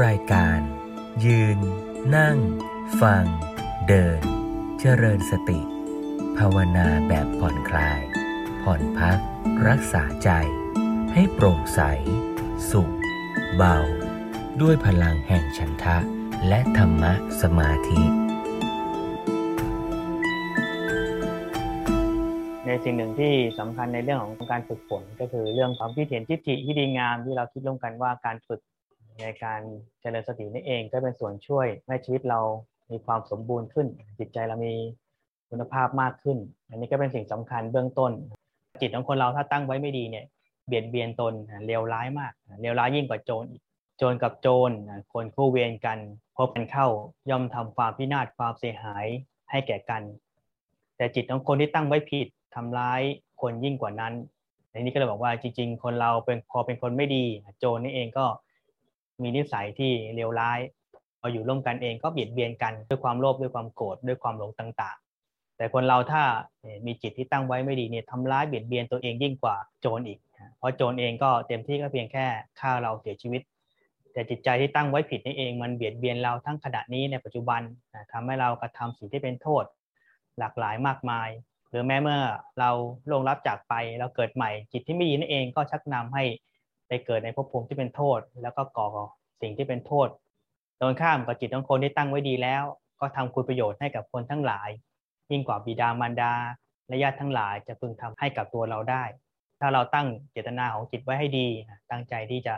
รายการ ยืน นั่ง ฟัง เดิน เจริญสติ ภาวนาแบบผ่อนคลาย ผ่อนพัก รักษาใจ ให้โปร่งใส สุข เบา ด้วยพลังแห่งฉันทะ และธรรมะสมาธิ ในสิ่งหนึ่งที่สำคัญในเรื่องของการฝึกฝนก็คือเรื่องความคิดเห็นทิฏฐิที่ดีงามที่เราคิดร่วมกันว่าการฝึก ในการเจริญสตินี่เองก็เป็นส่วนช่วยให้ชีวิตเรามีความสมบูรณ์ขึ้น จิตใจเรามีคุณภาพมากขึ้น อันนี้ก็เป็นสิ่งสำคัญเบื้องต้น จิตของคนเราถ้าตั้งไว้ไม่ดีเนี่ยเบียดเบียนตนเลวร้ายมากเลวร้ายยิ่งกว่าโจรอีกโจรกับโจรคนคู่เวรกัน พบกันเข้าย่อมทำความพินาศความเสียหายให้แก่กัน แต่จิตของคนที่ตั้งไว้ผิดทำร้ายคนยิ่งกว่านั้นในนี้ก็เลยบอกว่าจริงๆ คนเราเป็นพอเป็นคนไม่ดี โจรนี่เองก็ มีนิสัยที่เลวร้ายพออยู่ร่วมกันเองก็เบียดเบียนกันด้วยความโลภด้วยความโกรธด้วยความหลงต่าง ๆ แต่คนเราถ้ามีจิตที่ตั้งไว้ไม่ดีเนี่ยทำร้ายเบียดเบียนตัวเองยิ่งกว่าโจรอีก เพราะโจรเองก็เต็มที่ก็เพียงแค่ฆ่าเราเสียชีวิต แต่จิตใจที่ตั้งไว้ผิดนี่เองมันเบียดเบียนเราทั้งขณะนี้ในปัจจุบันทำให้เรากระทาสิ่งที่เป็นโทษ หลากหลายมากมาย หรือแม้เมื่อเราลงรับจากไปเราเกิดใหม่จิตที่ไม่ดีนั่นเองก็ชักนำให้ ไปเกิดในภพภูมิที่เป็นโทษ แล้วก็ก่อสิ่งที่เป็นโทษตรงข้ามกับจิตของคนที่ตั้งไว้ดีแล้ว ก็ทำคุณประโยชน์ให้กับคนทั้งหลาย ยิ่งกว่าบิดามารดาและญาติทั้งหลายจะพึงทำให้กับตัวเราได้ ถ้าเราตั้งเจตนาของจิตไว้ให้ดี ตั้งใจที่จะ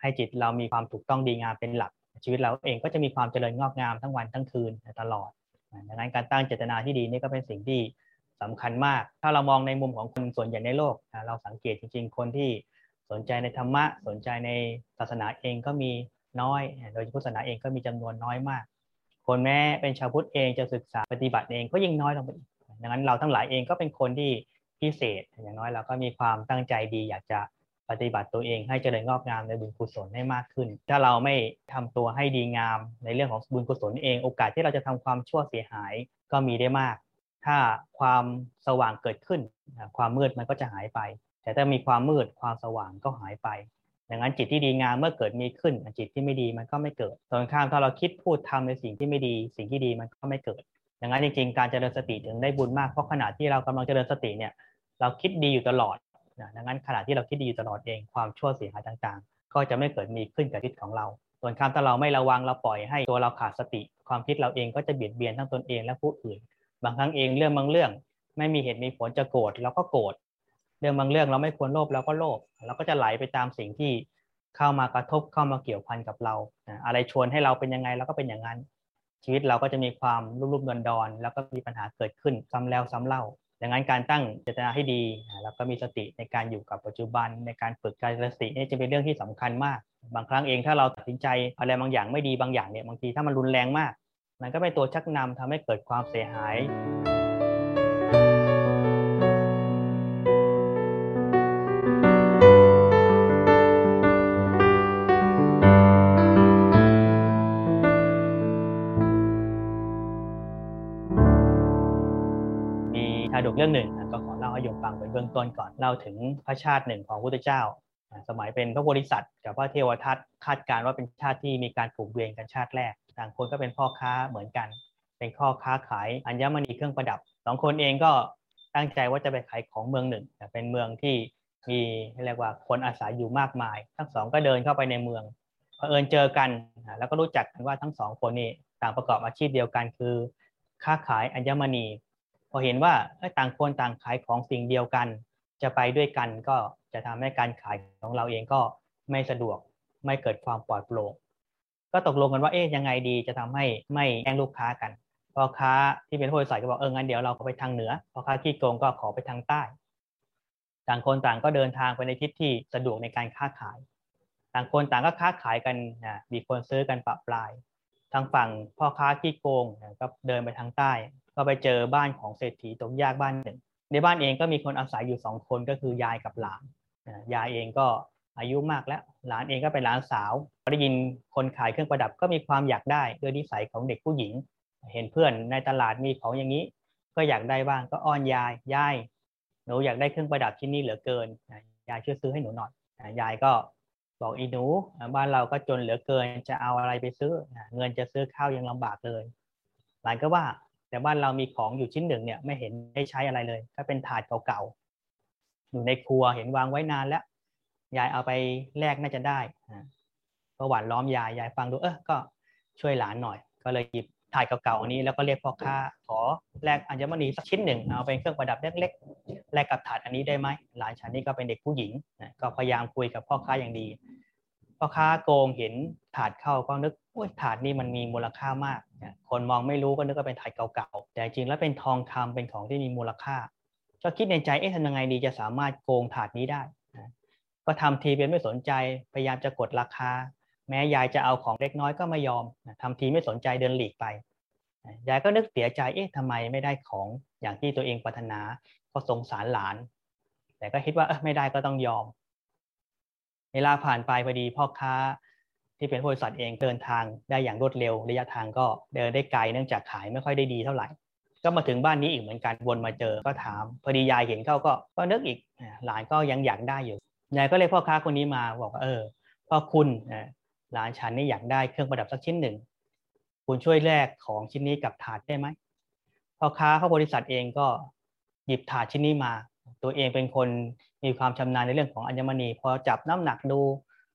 ให้จิตเรามีความถูกต้องดีงามเป็นหลัก ชีวิตเราเองก็จะมีความเจริญงอกงามทั้งวันทั้งคืนตลอดดังนั้นการตั้งเจตนาที่ดีนี่ก็เป็นสิ่งที่สำคัญมาก ถ้าเรามองในมุมของคนส่วนใหญ่ในโลก เราสังเกตจริงๆ คนที่ สนใจในธรรมะสนใจในศาสนาเองก็มีน้อย โดยพุทธศาสนาเองก็มีจำนวนน้อยมาก คนแม้เป็นชาวพุทธเองจะศึกษาปฏิบัติเองก็ยิ่งน้อยลงไปอีกดังนั้นเราทั้งหลายเองก็เป็นคนที่พิเศษ อย่างน้อยเราก็มีความตั้งใจดี อยากจะปฏิบัติตัวเองให้เจริญงอกงามในบุญกุศลให้มากขึ้น ถ้าเราไม่ทำตัวให้ดีงามในเรื่องของบุญกุศลเองโอกาสที่เราจะทำความชั่วเสียหายก็มีได้มาก ถ้าความสว่างเกิดขึ้น ความมืดมันก็จะหายไป แต่ถ้ามีความมืดความสว่างก็หายไป ดังนั้นจิตที่ดีงามเมื่อเกิดมีขึ้นจิตที่ไม่ดีมันก็ไม่เกิดตรงข้ามถ้าเราคิดพูดทำในสิ่งที่ไม่ดี สิ่งที่ดีมันก็ไม่เกิด ดังนั้นจริงๆการเจริญสติถึงได้บุญมากเพราะขณะที่เรากำลังเจริญสติเนี่ยเราคิดดีอยู่ตลอดดังนั้นขณะที่เราคิดดีอยู่ตลอดเองความชั่วเสียหายต่างๆ ก็จะไม่เกิดมีขึ้นกับชีวิตของเราส่วนข้ามถ้าเราไม่ระวังเราปล่อยให้ตัวเราขาดสติ ความคิดเราเองก็จะเบียดเบียนทั้งตนเองและผู้อื่น บางครั้งเองเรื่องบางเรื่อง ไม่มีเหตุมีผลจะโกรธเราก็โกรธ เรื่องบางเรื่องเราไม่ควรโลภเราก็โลภเราก็จะไหลไปตามสิ่งที่เข้ามากระทบเข้ามาเกี่ยวพันกับเรา อะไรชวนให้เราเป็นยังไงเราก็เป็นอย่างนั้น ชีวิตเราก็จะมีความรุ่มรุ่มดอนดอนแล้วก็มีปัญหาเกิดขึ้นซ้ำแล้วซ้ำเล่าดังนั้นการตั้งเจตนาให้ดีแล้วก็มีสติในการอยู่กับปัจจุบันในการฝึกการสตินี่จะเป็นเรื่องที่สำคัญมาก บางครั้งเองถ้าเราตัดสินใจอะไรบางอย่างไม่ดีบางอย่างเนี่ยบางทีถ้ามันรุนแรงมาก มันก็เป็นตัวชักนำทำให้เกิดความเสียหาย เรื่องหนึ่งก็ขอเล่าให้โยมฟังเป็นเบื้องต้นก่อนเล่าถึงพระชาติหนึ่งของพระพุทธเจ้า สมัยเป็นพระโพธิสัตว์กับพระเทวทัตคาดการว่าเป็นชาติที่มีการผูกเวรกันชาติแรก ต่างคนก็เป็นพ่อค้าเหมือนกัน เป็นข้อค้าขายอัญมณีเครื่องประดับสองคนเองก็ตั้งใจว่าจะไปขายของเมืองหนึ่งเป็นเมืองที่มีเรียกว่าคนอาศัยอยู่มากมาย ทั้งสองก็เดินเข้าไปในเมืองเผอิญเจอกันแล้วก็รู้จักกันว่าทั้งสองคนนี้ต่างประกอบอาชีพเดียวกันคือ ค้าขายอัญมณี พอเห็นว่าต่างคนต่างขายของสิ่งเดียวกัน จะไปด้วยกันก็จะทำให้การขายของเราเองก็ไม่สะดวกไม่เกิดความปลอดโปร่งก็ตกลงกันว่าเอ๊ยยังไงดีจะทำให้ไม่แย่งลูกค้ากันพ่อค้าที่เป็นผู้บริษัทก็บอกเอองั้นเดี๋ยวเราไปทางเหนือพ่อค้าขี้โกงก็ขอไปทางใต้ ต่างคนต่างก็เดินทางไปในทิศที่สะดวกในการค้าขาย ต่างคนต่างก็ค้าขายกันนะมีคนซื้อกันปะปลาย ทางฝั่งพ่อค้าขี้โกงก็เดินไปทางใต้ ก็ไปเจอบ้านของเศรษฐีตกยากบ้านหนึ่ง ในบ้านเองก็มีคนอาศัยอยู่สองคนก็คือยายกับหลานยายเองก็อายุมากแล้ว หลานเองก็เป็นหลานสาวได้ยินคนขายเครื่องประดับก็มีความอยากได้ด้วยนิสัยของเด็กผู้หญิง เห็นเพื่อนในตลาดมีของอย่างนี้ ก็อยากได้บ้างก็อ้อนยายยายหนูอยากได้เครื่องประดับชิ้นนี้เหลือเกินยายช่วยซื้อให้หนูหน่อยยายก็ บอกอีหนูบ้านเราก็จนเหลือเกินจะเอาอะไรไปซื้อเงินจะซื้อข้าวยังลำบากเลย หลานก็ว่าแต่บ้านเรามีของอยู่ชิ้นหนึ่งเนี่ยไม่เห็นได้ใช้อะไรเลย ก็เป็นถาดเก่าๆอยู่ในครัวเห็นวางไว้นานแล้วยายเอาไปแลกน่าจะได้ก็หวานล้อมยายยายฟังดูเออก็ช่วยหลานหน่อย ก็เลยหยิบ ถ่ายเก่าๆอันนี้แล้วก็เรียกพ่อค้าขอแลกอัญมณีสักชิ้นหนึ่งเอาเป็นเครื่องประดับเล็กๆแลกกับถาดอันนี้ได้ไหมหลานฉันนี่ก็เป็นเด็กผู้หญิงนะก็พยายามคุยกับพ่อค้าอย่างดีพ่อค้าโกงเห็นถาดเข้าก็นึกโอ้ยถาดนี่มันมีมูลค่ามากคนมองไม่รู้ก็นึกว่าเป็นถาดเก่าๆแต่จริงแล้วเป็นทองคำเป็นของที่มีมูลค่าก็คิดในใจเอ๊ะทำยังไงดีจะสามารถโกงถาดนี้ได้ก็ทำทีเป็นไม่สนใจพยายามจะกดราคา แม้ยายจะเอาของเล็กน้อยก็ไม่ยอมทำทีไม่สนใจเดินหลีกไป ยายก็นึกเสียใจเอ๊ะทำไมไม่ได้ของอย่างที่ตัวเองปรารถนาก็สงสารหลาน แต่ก็คิดว่าเออไม่ได้ก็ต้องยอม เวลาผ่านไปพอดีพ่อค้าที่เป็นบริษัทเองเดินทางได้อย่างรวดเร็ว ระยะทางก็เดินได้ไกลเนื่องจากขายไม่ค่อยได้ดีเท่าไหร่ ก็มาถึงบ้านนี้อีกเหมือนกันวนมาเจอก็ถาม พอดียายเห็นเขาก็ก็นึกอีกหลานก็ยังอยากได้อยู่ยายก็เลยพ่อค้าคนนี้มาบอกว่าเออพ่อคุณ หลานฉันนี่อยากได้เครื่องประดับสักชิ้นหนึ่ง คุณช่วยแลกของชิ้นนี้กับถาดได้ไหมพ่อค้าเขาบริษัทเองก็หยิบถาดชิ้นนี้มา ตัวเองเป็นคนมีความชำนาญในเรื่องของอัญมณี พอจับน้ำหนักดู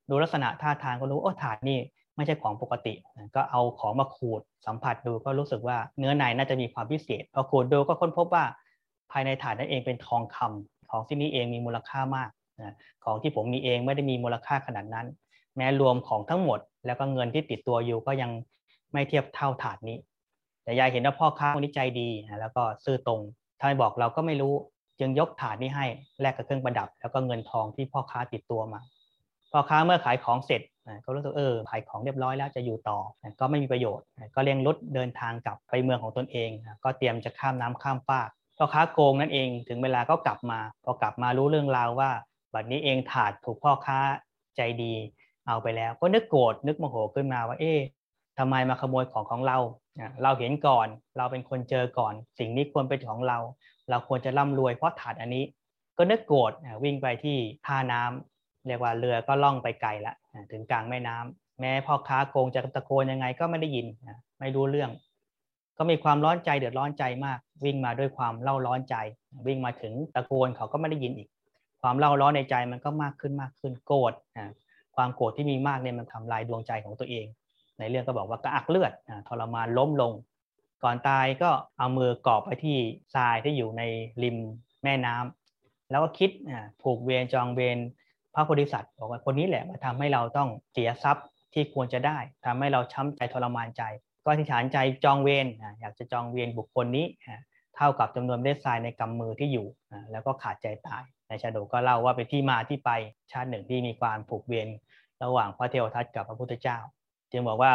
ดูลักษณะท่าทางก็รู้โอ้ถาดนี่ไม่ใช่ของปกติ ก็เอาของมาขูดสัมผัสดูก็รู้สึกว่าเนื้อในน่าจะมีความพิเศษพอขูดดูก็ค้นพบว่าภายในถาดนั้นเองเป็นทองคำของที่นี้เองมีมูลค่ามาก ของที่ผมมีเองไม่ได้มีมูลค่าขนาดนั้น แม้รวมของทั้งหมด แล้วก็เงินที่ติดตัวอยู่ก็ยังไม่เทียบเท่าถาดนี้ แต่ยายเห็นว่าพ่อค้าคนนี้ใจดีแล้วก็ซื่อตรงถ้าไม่บอกเราก็ไม่รู้จึงยกถาดนี้ให้แลกกับเครื่องประดับ แล้วก็เงินทองที่พ่อค้าติดตัวมาพ่อค้าเมื่อขายของเสร็จก็รู้สึกเออขายของเรียบร้อยแล้วจะอยู่ต่อ ก็ไม่มีประโยชน์ ก็เลี้ยงรถเดินทางกลับไปเมืองของตนเอง ก็เตรียมจะข้ามน้ำข้ามฟากพ่อค้าโกงนั่นเองถึงเวลาก็กลับมาพอกลับมารู้เรื่องราวว่า บัดนี้เองถาดถูกพ่อค้าใจดี เอาไปแล้ว ก็นึกโกรธนึกโมโหขึ้นมาว่า เอ๊ะทำไมมาขโมยของของเรา เราเห็นก่อน เราเป็นคนเจอก่อน สิ่งนี้ควรเป็นของเรา เราควรจะร่ำรวยเพราะถาดอันนี้ ก็นึกโกรธวิ่งไปที่ท่าน้ำเรียกว่าเรือก็ล่องไปไกลละถึงกลางแม่น้ำแม้พ่อค้าโกงจะตะโกนยังไงก็ไม่ได้ยิน ไม่รู้เรื่อง ก็มีความร้อนใจเดือดร้อนใจมาก วิ่งมาด้วยความเล่าร้อนใจ วิ่งมาถึงตะโกนเขาก็ไม่ได้ยินอีก ความเล่าร้อนในใจมันก็มากขึ้นมากขึ้นโกรธ ความโกรธที่มีมากเนี่ยมันทำลายดวงใจของตัวเอง ในเรื่องก็บอกว่ากระอักเลือดทรมานล้มลง ก่อนตายก็เอามือกอบไปที่ทรายที่อยู่ในริมแม่น้ำแล้วก็คิดผูกเวรจองเวรพระโพธิสัตว์บอกว่าคนนี้แหละมาทำให้เราต้องเสียทรัพย์ที่ควรจะได้ทำให้เราช้ำใจทรมานใจ ก็ที่ฐานใจจองเวรอยากจะจองเวรบุคคลนี้ เท่ากับจำนวนเม็ดทรายในกำมือที่อยู่ แล้วก็ขาดใจตาย ในชาดกก็เล่าว่าเป็นที่มาที่ไปชาติหนึ่งที่มีความผูกเวียนระหว่างพระเทวทัตกับพระพุทธเจ้า จึงบอกว่า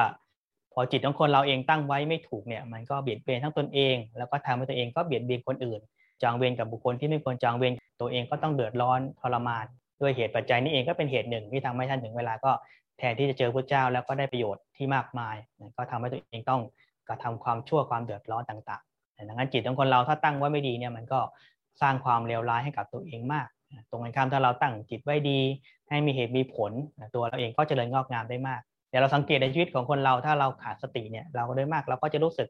พอจิตของคนเราเองตั้งไว้ไม่ถูกเนี่ยมันก็เบียดเบียนทั้งตนเอง แล้วก็ทำให้ตัวเองก็เบียดเบียนคนอื่นจางเวรกับบุคคลที่ไม่ควรจางเวรตัวเองก็ต้องเดือดร้อนทรมาน ด้วยเหตุปัจจัยนี้เองก็เป็นเหตุหนึ่งที่ทำให้ท่านถึงเวลาก็แทนที่จะเจอพระเจ้าแล้วก็ได้ประโยชน์ที่มากมาย ก็ทำให้ตัวเองต้องกระทำความชั่วความเดือดร้อนต่างๆดังนั้นจิตของคนเราถ้าตั้งไว้ไม่ดีเนี่ยมันก็ สร้างความเลวร้ายให้กับตัวเองมาก ตรงกันข้ามถ้าเราตั้งจิตไว้ดี ให้มีเหตุมีผลตัวเราเองก็จะเริญงอกงามได้มากเดี๋ยวเราสังเกตในชีวิตของคนเราถ้าเราขาดสติเนี่ยเราก็ได้มากเราก็จะรู้สึก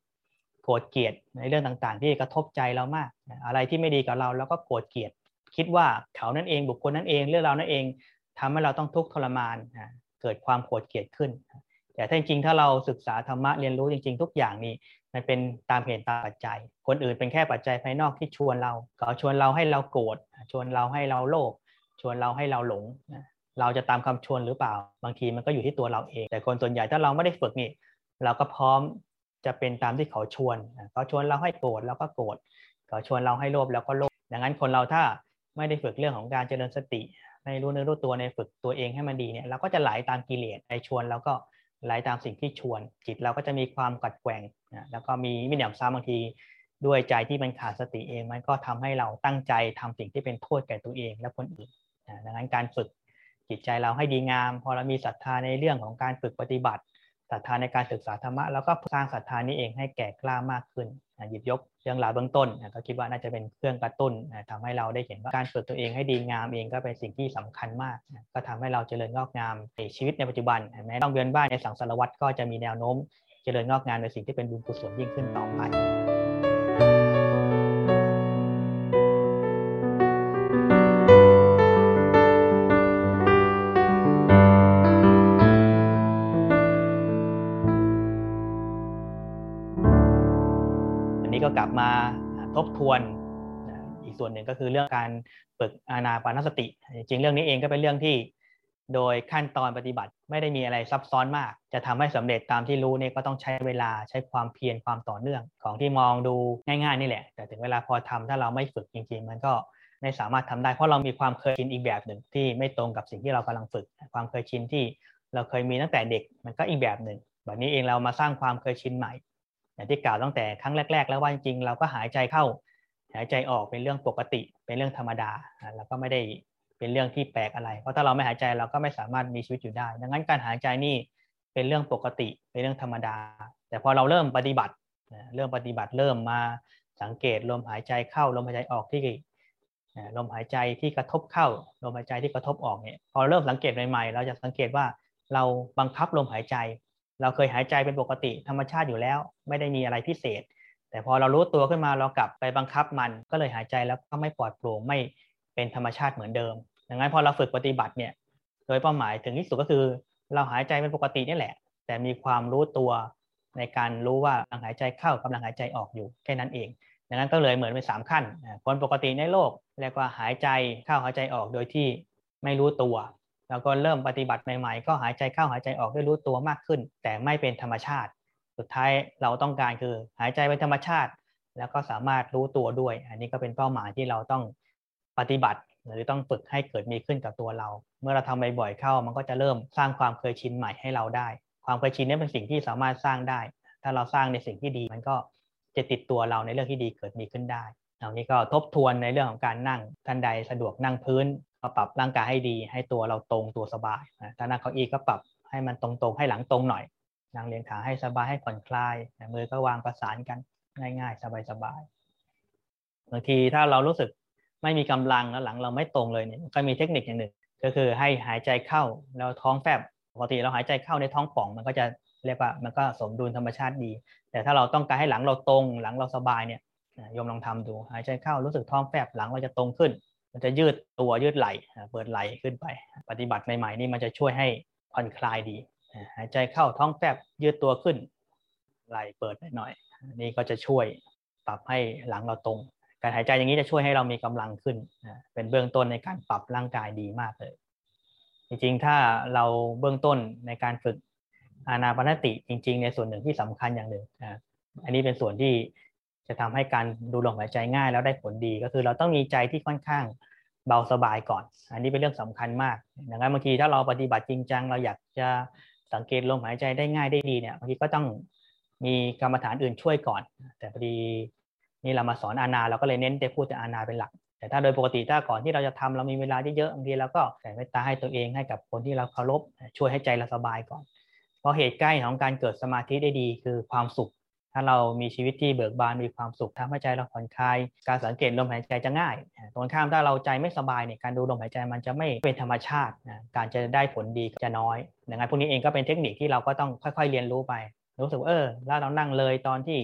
โกรธเกลียดในเรื่องต่างๆ ที่กระทบใจเรามาก อะไรที่ไม่ดีกับเราเราก็โกรธเกลียด คิดว่าเขานั่นเองบุคคลนั่นเองเรื่องเรานั่นเองทำให้เราต้องทุกข์ทรมานเกิดความโกรธเกลียดขึ้น แต่ถ้าจริงถ้าเราศึกษาธรรมะเรียนรู้จริง ๆ ทุกอย่างนี้ มันเป็นตามเหตุตามปัจจัย คนอื่นเป็นแค่ปัจจัยภายนอกที่ชวนเราเขาชวนเราให้เราโกรธชวนเราให้เราโลภชวนเราให้เราหลง เราจะตามคำชวนหรือเปล่า บางทีมันก็อยู่ที่ตัวเราเอง แต่คนส่วนใหญ่ถ้าเราไม่ได้ฝึกนี่เราก็พร้อมจะเป็นตามที่เขาชวนเขาชวนเราให้โกรธเราก็โกรธเขาชวนเราให้โลภแล้วก็โลภดังนั้นคนเราถ้าไม่ได้ฝึกเรื่องของการเจริญสติไม่รู้เนื้อรู้ตัวในฝึกตัวเองให้มันดีเนี่ยเราก็จะไหลาตามกิเลสไอชวนแล้วก็ ไหลตามสิ่งที่ชวน จิตเราก็จะมีความกัดแกว่งนะแล้วก็มีมิหนำซ้ำบางที ด้วยใจที่มันขาดสติเอง มันก็ทำให้เราตั้งใจทำสิ่งที่เป็นโทษแก่ตัวเองและคนอื่นนะดังนั้นการฝึกจิตใจเราให้ดีงาม พอเรามีศรัทธาในเรื่องของการฝึกปฏิบัติศรัทธาในการศึกษาธรรมะแล้วก็สร้างศรัทธานี้เองให้แก่กล้ามากขึ้น หยิบยกเรื่องราวเบื้องต้นก็คิดว่าน่าจะเป็นเครื่องกระตุ้นทำให้เราได้เห็นว่าการฝึกตัวเองให้ดีงามเองก็เป็นสิ่งที่สำคัญมาก ก็ทำให้เราเจริญงอกงามในชีวิตในปัจจุบันแม้ต้องเวียนบ้านในสังสารวัตรก็จะมีแนวโน้ม เจริญงอกงามในสิ่งที่เป็นบุญกุศลยิ่งขึ้นต่อไป กลับมาทบทวน อีกส่วนหนึ่งก็คือเรื่องการฝึกอานาปานสติ จริงเรื่องนี้เองก็เป็นเรื่องที่โดยขั้นตอนปฏิบัติไม่ได้มีอะไรซับซ้อนมาก จะทำให้สำเร็จตามที่รู้เนี่ยก็ต้องใช้เวลาใช้ความเพียรความต่อเนื่อง ของที่มองดูง่ายๆนี่แหละ แต่ถึงเวลาพอทำถ้าเราไม่ฝึกจริง ๆ มันก็ไม่สามารถทำได้เพราะเรามีความเคยชินอีกแบบหนึ่งที่ไม่ตรงกับสิ่งที่เรากำลังฝึก ความเคยชินที่เราเคยมีตั้งแต่เด็กมันก็อีกแบบหนึ่งแบบนี้เองเรามาสร้างความเคยชินใหม่ อย่างที่กล่าวตั้งแต่ครั้งแรก ๆ แล้วว่าจริงๆเราก็หายใจเข้า หายใจออกเป็นเรื่องปกติ เป็นเรื่องธรรมดาแล้วก็ไม่ได้เป็นเรื่องที่แปลกอะไร เพราะถ้าเราไม่หายใจเราก็ไม่สามารถมีชีวิตอยู่ได้ ดังนั้นการหายใจนี่เป็นเรื่องปกติ เป็นเรื่องธรรมดา แต่พอเราเริ่มปฏิบัติเริ่มปฏิบัติเริ่มมาสังเกตลมหายใจเข้าลมหายใจออกที่ลมหายใจที่กระทบเข้าลมหายใจที่กระทบออกเนี่ยพอเริ่มสังเกตใหม่ๆ เราจะสังเกตว่าเราบังคับลมหายใจ เราเคยหายใจเป็นปกติธรรมชาติอยู่แล้ว ไม่ได้มีอะไรพิเศษ แต่พอเรารู้ตัวขึ้นมาเรากลับไปบังคับมันก็เลยหายใจแล้วก็ไม่ปลอดโปร่งไม่เป็นธรรมชาติเหมือนเดิม ดังนั้นพอเราฝึกปฏิบัติเนี่ยโดยเป้าหมายถึงที่สุดก็คือ เราหายใจเป็นปกตินี่แหละ แต่มีความรู้ตัวในการรู้ว่ากำลังหายใจเข้ากำลังหายใจออกอยู่แค่นั้นเอง ดังนั้นก็เลยเหมือนเป็นสามขั้นคนปกติในโลกเรียกว่าหายใจเข้าหายใจออกโดยที่ไม่รู้ตัว แล้วก็เริ่มปฏิบัติใหม่ๆ ก็หายใจเข้าหายใจออกได้รู้ตัวมากขึ้น แต่ไม่เป็นธรรมชาติ สุดท้ายเราต้องการคือหายใจเป็นธรรมชาติ แล้วก็สามารถรู้ตัวด้วย อันนี้ก็เป็นเป้าหมายที่เราต้องปฏิบัติ หรือต้องฝึกให้เกิดมีขึ้นกับตัวเรา เมื่อเราทำบ่อยๆเข้า มันก็จะเริ่มสร้างความเคยชินใหม่ให้เราได้ ความเคยชินนี้เป็นสิ่งที่สามารถสร้างได้ ถ้าเราสร้างในสิ่งที่ดี มันก็จะติดตัวเราในเรื่องที่ดีเกิดมีขึ้นได้เอานี้ก็ทบทวนในเรื่องของการนั่งท่านใดสะดวกนั่งพื้นก็ปรับร่างกายให้ดี ให้ตัวเราตรงตัวสบายนะถ้านั่งเก้าอี้ก็ปรับให้มันตรงๆให้หลังตรงหน่อย นั่งเรียงขาให้สบายให้ผ่อนคลายมือก็วางประสานกันง่าย ๆ สบายๆบางทีถ้าเรารู้สึกไม่มีกำลังแล้วหลังเราไม่ตรงเลยเนี่ยก็มีเทคนิคอย่างหนึ่ง ก็คือให้หายใจเข้าแล้วท้องแฟบปกติเราหายใจเข้าในท้องป่อง มันก็จะเรียกว่ามันก็สมดุลธรรมชาติดี แต่ถ้าเราต้องการให้หลังเราตรง หลังเราสบายเนี่ยโยมลองทำดูหายใจเข้ารู้สึกท้องแฟบหลังเราจะตรงขึ้น มันจะยืดตัวยืดไหล่เปิดไหล่ขึ้นไป ปฏิบัติใหม่ๆนี่มันจะช่วยให้ผ่อนคลายดี หายใจเข้าท้องแฟบยืดตัวขึ้นไหล่เปิดหน่อยนี่ก็จะช่วยปรับให้หลังเราตรง การหายใจอย่างนี้จะช่วยให้เรามีกำลังขึ้น เป็นเบื้องต้นในการปรับร่างกายดีมากเลย จริงๆ ถ้าเราเบื้องต้นในการฝึกอานาปนติจริง ๆ ในส่วนหนึ่งที่สำคัญอย่างหนึ่งอันนี้เป็นส่วนที่จะทำให้การดูลมหายใจง่ายแล้วได้ผลดีก็คือเราต้องมีใจที่ค่อนข้างเบาสบายก่อน อันนี้เป็นเรื่องสำคัญมากดังนั้นบางทีถ้าเราปฏิบัติจริงจังเราอยากจะ สังเกตลมหายใจได้ง่ายได้ดีเนี่ยบางทีก็ต้องมีกรรมฐานอื่นช่วยก่อน แต่พอดีนี่เรามาสอนอานาเราก็เลยเน้นแต่พูดแต่อานาเป็นหลัก แต่ถ้าโดยปกติถ้าก่อนที่เราจะทำเรามีเวลาเยอะบางทีเราก็แผ่เมตตาให้ตัวเองให้กับคนที่เราเคารพช่วยให้ใจเราสบายก่อน เพราะเหตุใกล้ของการเกิดสมาธิได้ดีคือความสุข ถ้าเรามีชีวิตที่เบิกบานมีความสุขทำให้ใจเราผ่อนคลาย การสังเกตลมหายใจจะง่ายตรงข้ามถ้าเราใจไม่สบายเนี่ยการดูลมหายใจมันจะไม่เป็นธรรมชาตินะการจะได้ผลดีจะน้อยดังนั้นพวกนี้เองก็เป็นเทคนิคที่เราก็ต้องค่อยๆเรียนรู้ไป รู้สึกเออแล้วเรานั่งเลยตอนที่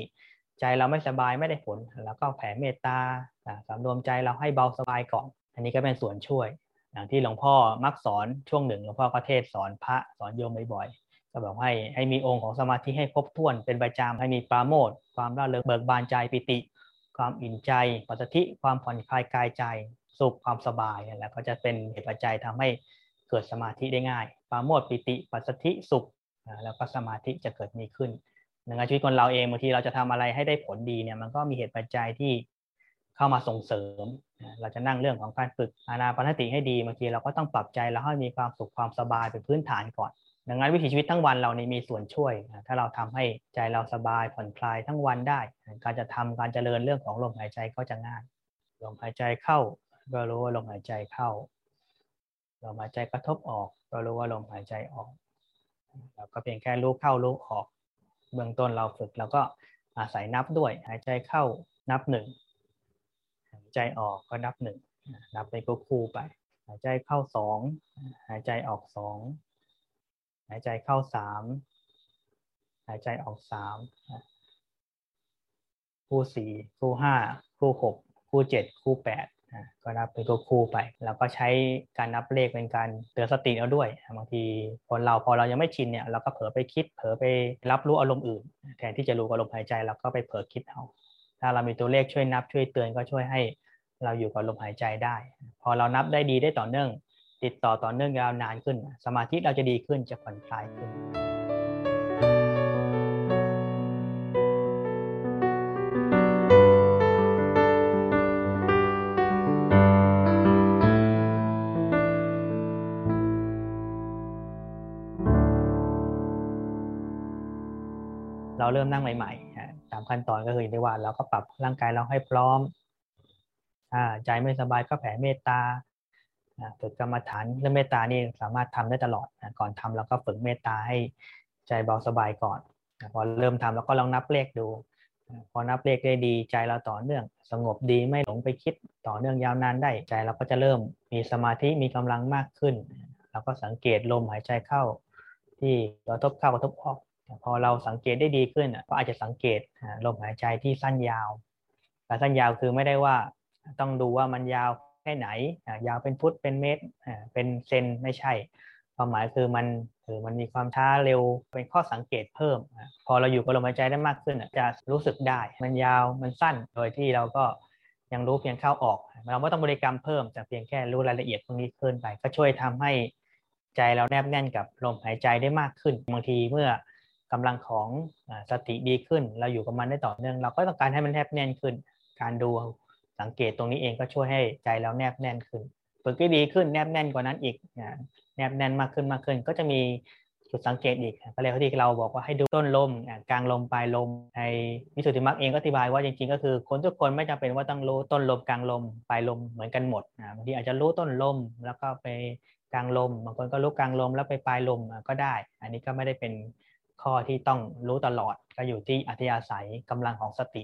ใจเราไม่สบายไม่ได้ผล แล้วก็แผ่เมตตาสำรวมใจเราให้เบาสบายก่อน อันนี้ก็เป็นส่วนช่วยอย่างที่หลวงพ่อมักสอนช่วงหนึ่งหลวงพ่อก็เทศสอนพระสอนโยมบ่อย ก็บอกให้ให้มีองค์ของสมาธิให้ครบถ้วนเป็นประจำให้มีปราโมทความร่าเริงเบิกบานใจปิติ ความอิ่มใจปัสธิความผ่อนคลายกายใจสุขความสบายแล้วก็จะเป็นเหตุปัจจัยทำให้เกิดสมาธิได้ง่ายปราโมทปิติปัสธิสุขแล้วก็สมาธิจะเกิดมีขึ้นในชีวิตคนเราเองบางทีเราจะทำอะไรให้ได้ผลดีเนี่ยมันก็มีเหตุปัจจัยที่เข้ามาส่งเสริม เราจะนั่งเรื่องของการฝึกอานาปนสติให้ดีบางทีเราก็ต้องปรับใจแล้วให้มีความสุขความสบายเป็นพื้นฐานก่อน ดังนั้นวิถีชีวิตทั้งวันเรานี่มีส่วนช่วย ถ้าเราทำให้ใจเราสบายผ่อนคลายทั้งวันได้ การจะทำการเจริญเรื่องของลมหายใจก็จะง่าย ลมหายใจเข้าก็รู้ว่าลมหายใจเข้า ลมหายใจกระทบออก ก็รู้ว่าลมหายใจออกเราก็เพียงแค่รู้เข้ารู้ออก เบื้องต้นเราฝึกเราก็อาศัยนับด้วย หายใจเข้านับหนึ่งหายใจออกก็นับหนึ่งนับไปก็คู่ไป หายใจเข้าสองหายใจออกสองายใจเข้าสามหายใจออกสามคู่สี่คู่ห้าคู่หกคู่เจ็ดคู่แปดก็นับไปก็คู่ไป แล้วก็ใช้การนับเลขเป็นการเตือนสติเราด้วยบางทีคนเราพอเรายังไม่ชินเนี่ยเราก็เผลอไปคิดเผลอไปรับรู้อารมณ์อื่น แทนที่จะรู้อารมณ์หายใจเราก็ไปเผลอคิดเอาถ้าเรามีตัวเลขช่วยนับช่วยเตือนก็ช่วยให้เราอยู่กับลมหายใจได้ พอเรานับได้ดีได้ต่อเนื่อง ติดต่อต่อเนื่องยาวนานขึ้น สมาธิเราจะดีขึ้นจะผ่อนคลายขึ้น เราเริ่มนั่งใหม่ๆตามขั้นตอนก็คืออย่างที่ว่าเราก็ปรับร่างกายเราให้พร้อมใจไม่สบายก็แผ่เมตตา ฝึกกรรมฐานเรื่องเมตตานี่สามารถทำได้ตลอดก่อนทำเราก็ฝึกเมตตาให้ใจเบาสบายก่อนพอเริ่มทำเราก็ลองนับเลขดูพอนับเลขได้ดีใจเราต่อเนื่อง สงบดีไม่หลงไปคิดต่อเนื่องยาวนานได้ใจเราก็จะเริ่มมีสมาธิมีกำลังมากขึ้นเราก็สังเกตลมหายใจเข้า ที่กระทบเข้ากระทบออกพอเราสังเกตได้ดีขึ้นก็อาจจะสังเกตลมหายใจที่สั้นยาวการสั้นยาวคือไม่ได้ว่าต้องดูว่ามันยาว แค่ไหนยาวเป็นฟุตเป็นเมตรเป็นเซนไม่ใช่ ความหมายคือมันคือมันมีความช้าเร็วเป็นข้อสังเกตเพิ่ม พอเราอยู่กับลมหายใจได้มากขึ้นจะรู้สึกได้ มันยาวมันสั้นโดยที่เราก็ยังรู้เพียงเข้าออก เราไม่ต้องบริกรรมเพิ่มแต่เพียงแค่รู้รายละเอียดตรงนี้ขึ้นไป ก็ช่วยทำให้ใจเราแนบแน่นกับลมหายใจได้มากขึ้นบางทีเมื่อกำลังของสติดีขึ้น เราอยู่กับมันได้ต่อเนื่อง เราก็ต้องการให้มันแนบแน่นขึ้น การดู สังเกตตรงนี้เองก็ช่วยให้ใจเราแนบแน่นขึ้นฝึกให้ดีขึ้นแนบแน่นกว่านั้นอีกแนบแน่นมากขึ้นมากขึ้น ก็จะมีจุดสังเกตอีกก็เลยที่เราบอกว่าให้ดูต้นลมกลางลมปลายลมในมิสุทธิมรรคเองก็อธิบายว่าจริงๆ ก็คือคนทุกคนไม่จำเป็นว่าต้องรู้ต้นลมกลางลมปลายลมเหมือนกันหมดบางทีอาจจะรู้ต้นลมแล้วก็ไปกลางลมบางคนก็รู้กลางลมแล้วไปปลายลมก็ได้ อันนี้ก็ไม่ได้เป็นข้อที่ต้องรู้ตลอดก็อยู่ที่อัธยาศัยกำลังของสติ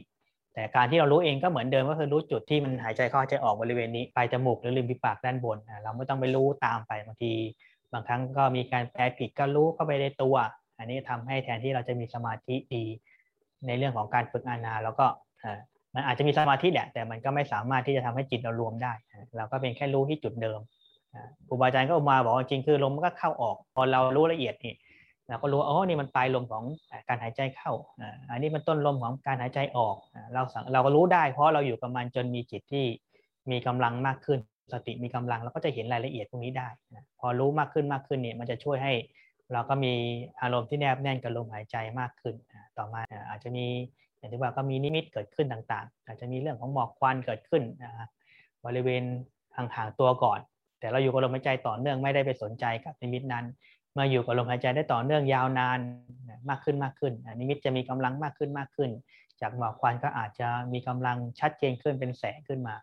แต่การที่เรารู้เองก็เหมือนเดิมก็คือรู้จุดที่มันหายใจเข้าหายใจออกบริเวณนี้ปลายจมูกหรือริมฝีปากด้านบนเราไม่ต้องไปรู้ตามไปบางที บางครั้งก็มีการแปลผิดก็รู้เข้าไปในตัว อันนี้ทำให้แทนที่เราจะมีสมาธิดีในเรื่องของการฝึกอานาแล้วก็มันอาจจะมีสมาธิแหละแต่มันก็ไม่สามารถที่จะทำให้จิตเรารวมได้ เราก็เป็นแค่รู้ที่จุดเดิมครูบาอาจารย์ก็ออกมาบอกจริงคือลมมันก็เข้าออก พอเรารู้ละเอียดนี่ เราก็รู้อ๋อนี่มันปลายลมของการหายใจเข้าอันนี้มันต้นลมของการหายใจออกเราสังเราก็รู้ได้ เพราะเราอยู่กับมันจนมีจิตที่มีกำลังมากขึ้น สติมีกำลังเราก็จะเห็นรายละเอียดตรงนี้ได้ พอรู้มากขึ้นมากขึ้นเนี่ยมันจะช่วยให้เราก็มีอารมณ์ที่แนบแน่นกับลมหายใจมากขึ้น ต่อมาอาจจะมีอย่างที่ว่าก็มีนิมิตเกิดขึ้นต่างๆ อาจจะมีเรื่องของหมอกควันเกิดขึ้นบริเวณห่างๆตัวก่อน แต่เราอยู่กับลมหายใจต่อเนื่องไม่ได้ไปสนใจกับนิมิตนั้น มาอยู่กับลมหายใจได้ต่อเนื่องยาวนานมากขึ้นมากขึ้นนิมิตจะมีกำลังมากขึ้นมากขึ้น จากหมอกควันก็อาจจะมีกำลังชัดเจนขึ้นเป็นแสงขึ้นมา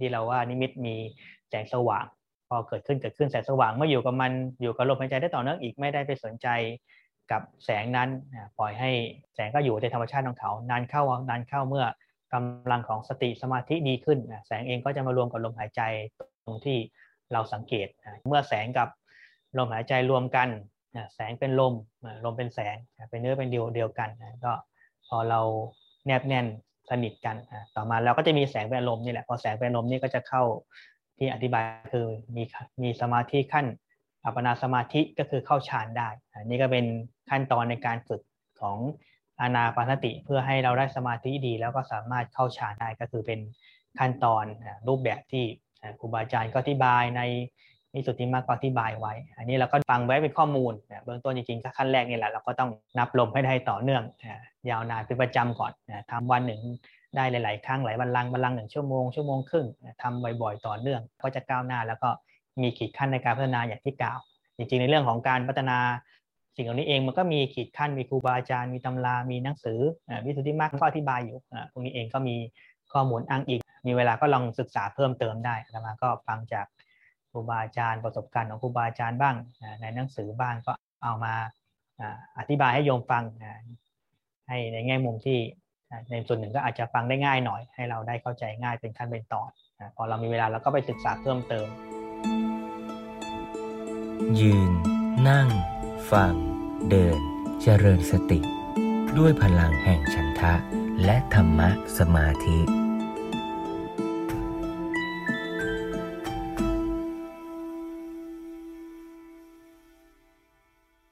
ที่เราว่านิมิตมีแสงสว่าง พอเกิดขึ้นเกิดขึ้นแสงสว่างเมื่ออยู่กับมันอยู่กับลมหายใจได้ต่อเนื่องอีกไม่ได้ไปสนใจกับแสงนั้นปล่อยให้แสงก็อยู่ในธรรมชาติของเขา นานเข้านานเข้าเมื่อกำลังของสติสมาธิดีขึ้น แสงเองก็จะมารวมกับลมหายใจตรงที่เราสังเกต เมื่อแสงกับ ลมหายใจรวมกันแสงเป็นลมลมเป็นแสงเป็นเนื้อเป็นเดียวเดียวกันก็พอเราแนบแน่นสนิทกันต่อมาเราก็จะมีแสงเป็นลมนี่แหละพอแสงเป็นลมนี่ก็จะเข้าที่อธิบายคือมีมีสมาธิขั้นอัปปนาสมาธิก็คือเข้าฌานได้นนี้ก็เป็นขั้นตอนในการฝึกของอานาปานติเพื่อให้เราได้สมาธิดี แล้วก็สามารถเข้าฌานได้ก็คือเป็นขั้นตอนรูปแบบที่ครูบาอาจารย์ก็อธิบายใน มีสุทธิมากก็อธิบายไว้ อันนี้เราก็ฟังไว้เป็นข้อมูลเบื้องต้นจริงๆขั้นแรกนี่แหละเราก็ต้องนับลมให้ได้ต่อเนื่องยาวนานเป็นประจำก่อนทำวันหนึ่งได้หลาย ๆ ครั้งหลายวันลังวันลังหนึ่งชั่วโมงชั่วโมงครึ่งทำบ่อยๆ ต่อเนื่อง ก็จะก้าวหน้าแล้วก็มีขีดขั้นในการพัฒนาอย่างที่กล่าว จริงๆ ในเรื่องของการพัฒนาสิ่งเหล่านี้เองมันก็มีขีดขั้นมีครูบาอาจารย์มีตำรามีหนังสือวิสุทธิมากก็อธิบายอยู่ตรงนี้เองก็มีข้อมูลอ้างอิงมีเวลาก็ลองศึกษาเพิ่มเติมได้แล้วมาก็ฟังจาก ครูบาอาจารย์ประสบการณ์ของครูบาอาจารย์บ้างในหนังสือบ้างก็เอามาอธิบายให้โยมฟังให้ในแง่มุมที่ในส่วนหนึ่งก็อาจจะฟังได้ง่ายหน่อย ให้เราได้เข้าใจง่ายเป็นขั้นเป็นตอนพอเรามีเวลาเราก็ไปศึกษาเพิ่มเติม ยืน นั่ง ฟัง เดิน เจริญสติ ด้วยพลังแห่งฉันทะ และธรรมะสมาธิ